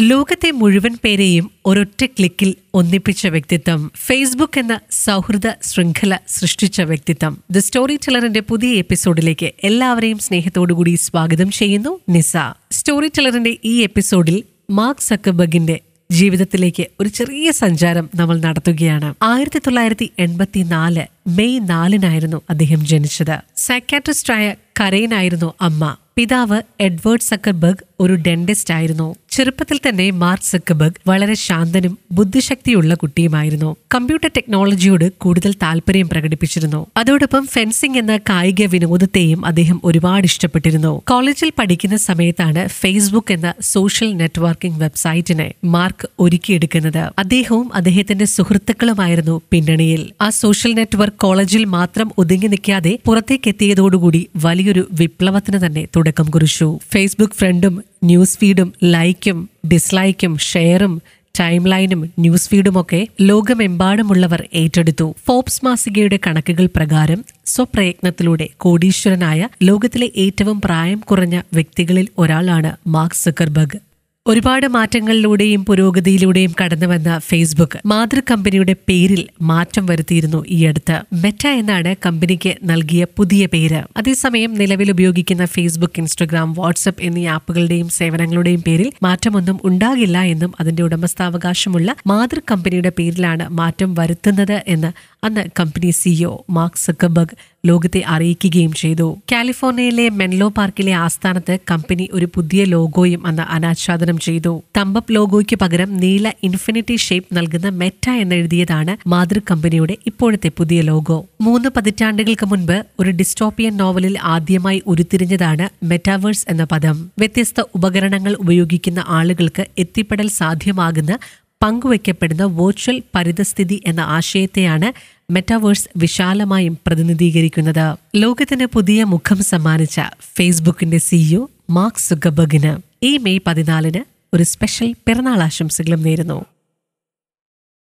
ലോകത്തെ മുഴുവൻ പേരെയും ഒരൊറ്റ ക്ലിക്കിൽ ഒന്നിപ്പിച്ച വ്യക്തിത്വം. ഫേസ്ബുക്ക് എന്ന സൗഹൃദ ശൃംഖല സൃഷ്ടിച്ച വ്യക്തിത്വം. ദ സ്റ്റോറി ടെലറിന്റെ പുതിയ എപ്പിസോഡിലേക്ക് എല്ലാവരെയും സ്നേഹത്തോടുകൂടി സ്വാഗതം ചെയ്യുന്നു നിസ. സ്റ്റോറി ടെലറിന്റെ ഈ എപ്പിസോഡിൽ മാർക്ക് സക്കബഗിന്റെ ജീവിതത്തിലേക്ക് ഒരു ചെറിയ സഞ്ചാരം നമ്മൾ നടത്തുകയാണ്. ആയിരത്തി തൊള്ളായിരത്തി എൺപത്തി നാല് മെയ് നാലിനായിരുന്നു അദ്ദേഹം ജനിച്ചത്. സൈക്കാട്രിസ്റ്റായ കരയനായിരുന്നു അമ്മ. പിതാവ് എഡ്വേർഡ് സക്കർബർഗ് ഒരു ഡെന്റിസ്റ്റ് ആയിരുന്നു. ചെറുപ്പത്തിൽ തന്നെ മാർക്ക് സക്കബർഗ് വളരെ ശാന്തനും ബുദ്ധിശക്തിയുള്ള കുട്ടിയുമായിരുന്നു. കമ്പ്യൂട്ടർ ടെക്നോളജിയോട് കൂടുതൽ താല്പര്യം പ്രകടിപ്പിച്ചിരുന്നു. അതോടൊപ്പം ഫെൻസിംഗ് എന്ന കായിക വിനോദത്തെയും അദ്ദേഹം ഒരുപാട് ഇഷ്ടപ്പെട്ടിരുന്നു. കോളേജിൽ പഠിക്കുന്ന സമയത്താണ് ഫേസ്ബുക്ക് എന്ന സോഷ്യൽ നെറ്റ്വർക്കിംഗ് വെബ്സൈറ്റിനെ മാർക്ക് ഒരുക്കിയെടുക്കുന്നത്. അദ്ദേഹവും അദ്ദേഹത്തിന്റെ സുഹൃത്തുക്കളുമായിരുന്നു പിന്നണിയിൽ. ആ സോഷ്യൽ നെറ്റ്വർക്ക് കോളേജിൽ മാത്രം ഒതുങ്ങി നിൽക്കാതെ പുറത്തേക്ക് പുറത്തേക്കെത്തിയതോടുകൂടി വലിയൊരു വിപ്ലവത്തിന് തന്നെ തുടക്കം കുറിച്ചു. ഫേസ്ബുക്ക് ഫ്രണ്ടും ന്യൂസ് ഫീഡും ലൈക്കും ഡിസ്ലൈക്കും ഷെയറും ടൈം ലൈനും ന്യൂസ് ഫീഡുമൊക്കെ ലോകമെമ്പാടുമുള്ളവർ ഏറ്റെടുത്തു. ഫോബ്സ് മാസികയുടെ കണക്കുകൾ പ്രകാരം സ്വപ്രയത്നത്തിലൂടെ കോടീശ്വരനായ ലോകത്തിലെ ഏറ്റവും പ്രായം കുറഞ്ഞ വ്യക്തികളിൽ ഒരാളാണ് മാർക്ക് സക്കർബർഗ്. ഒരുപാട് മാറ്റങ്ങളിലൂടെയും പുരോഗതിയിലൂടെയും കടന്നുവന്ന ഫേസ്ബുക്ക് മാതൃ കമ്പനിയുടെ പേരിൽ മാറ്റം വരുത്തിയിരുന്നു ഈ അടുത്ത്. മെറ്റ എന്നാണ് കമ്പനിക്ക് നൽകിയ പുതിയ പേര്. അതേസമയം നിലവിൽ ഉപയോഗിക്കുന്ന ഫേസ്ബുക്ക് ഇൻസ്റ്റഗ്രാം വാട്സപ്പ് എന്നീ ആപ്പുകളുടെയും സേവനങ്ങളുടെയും പേരിൽ മാറ്റമൊന്നും ഉണ്ടാകില്ല എന്നും അതിന്റെ ഉടമസ്ഥാവകാശമുള്ള മാതൃ കമ്പനിയുടെ പേരിലാണ് മാറ്റം വരുത്തുന്നത് എന്ന് അന്ന് കമ്പനി സിഇഒ മാർക്ക് സക്കബർഗ് ലോകത്തെ അറിയിക്കുകയും ചെയ്തു. കാലിഫോർണിയയിലെ മെൻലോ പാർക്കിലെ ആസ്ഥാനത്ത് കമ്പനി ഒരു പുതിയ ലോഗോയും അന്ന് അനാച്ഛാദനം ചെയ്തു. തമ്പപ്പ് ലോഗോയ്ക്ക് പകരം നീല ഇൻഫിനിറ്റി ഷേപ്പ് നൽകുന്ന മെറ്റ എന്നെഴുതിയതാണ് മാതൃ കമ്പനിയുടെ ഇപ്പോഴത്തെ പുതിയ ലോഗോ. മൂന്ന് പതിറ്റാണ്ടുകൾക്ക് മുൻപ് ഒരു ഡിസ്റ്റോപ്പിയൻ നോവലിൽ ആദ്യമായി ഉരുത്തിരിഞ്ഞതാണ് മെറ്റാവേഴ്സ് എന്ന പദം. വ്യത്യസ്ത ഉപകരണങ്ങൾ ഉപയോഗിക്കുന്ന ആളുകൾക്ക് എത്തിപ്പെടൽ സാധ്യമാകുന്ന പങ്കുവയ്ക്കപ്പെടുന്ന വെർച്വൽ പരിതസ്ഥിതി എന്ന ആശയത്തെയാണ് മെറ്റാവേഴ്സ് വിശാലമായും പ്രതിനിധീകരിക്കുന്നത്. ലോകത്തിന് പുതിയ മുഖം സമ്മാനിച്ച ഫേസ്ബുക്കിന്റെ സിഇഒ മാർക്ക് സുഗബഗിന് ഈ മെയ് പതിനാലിന് ഒരു സ്പെഷ്യൽ പിറന്നാൾ ആശംസകളും നേരുന്നു.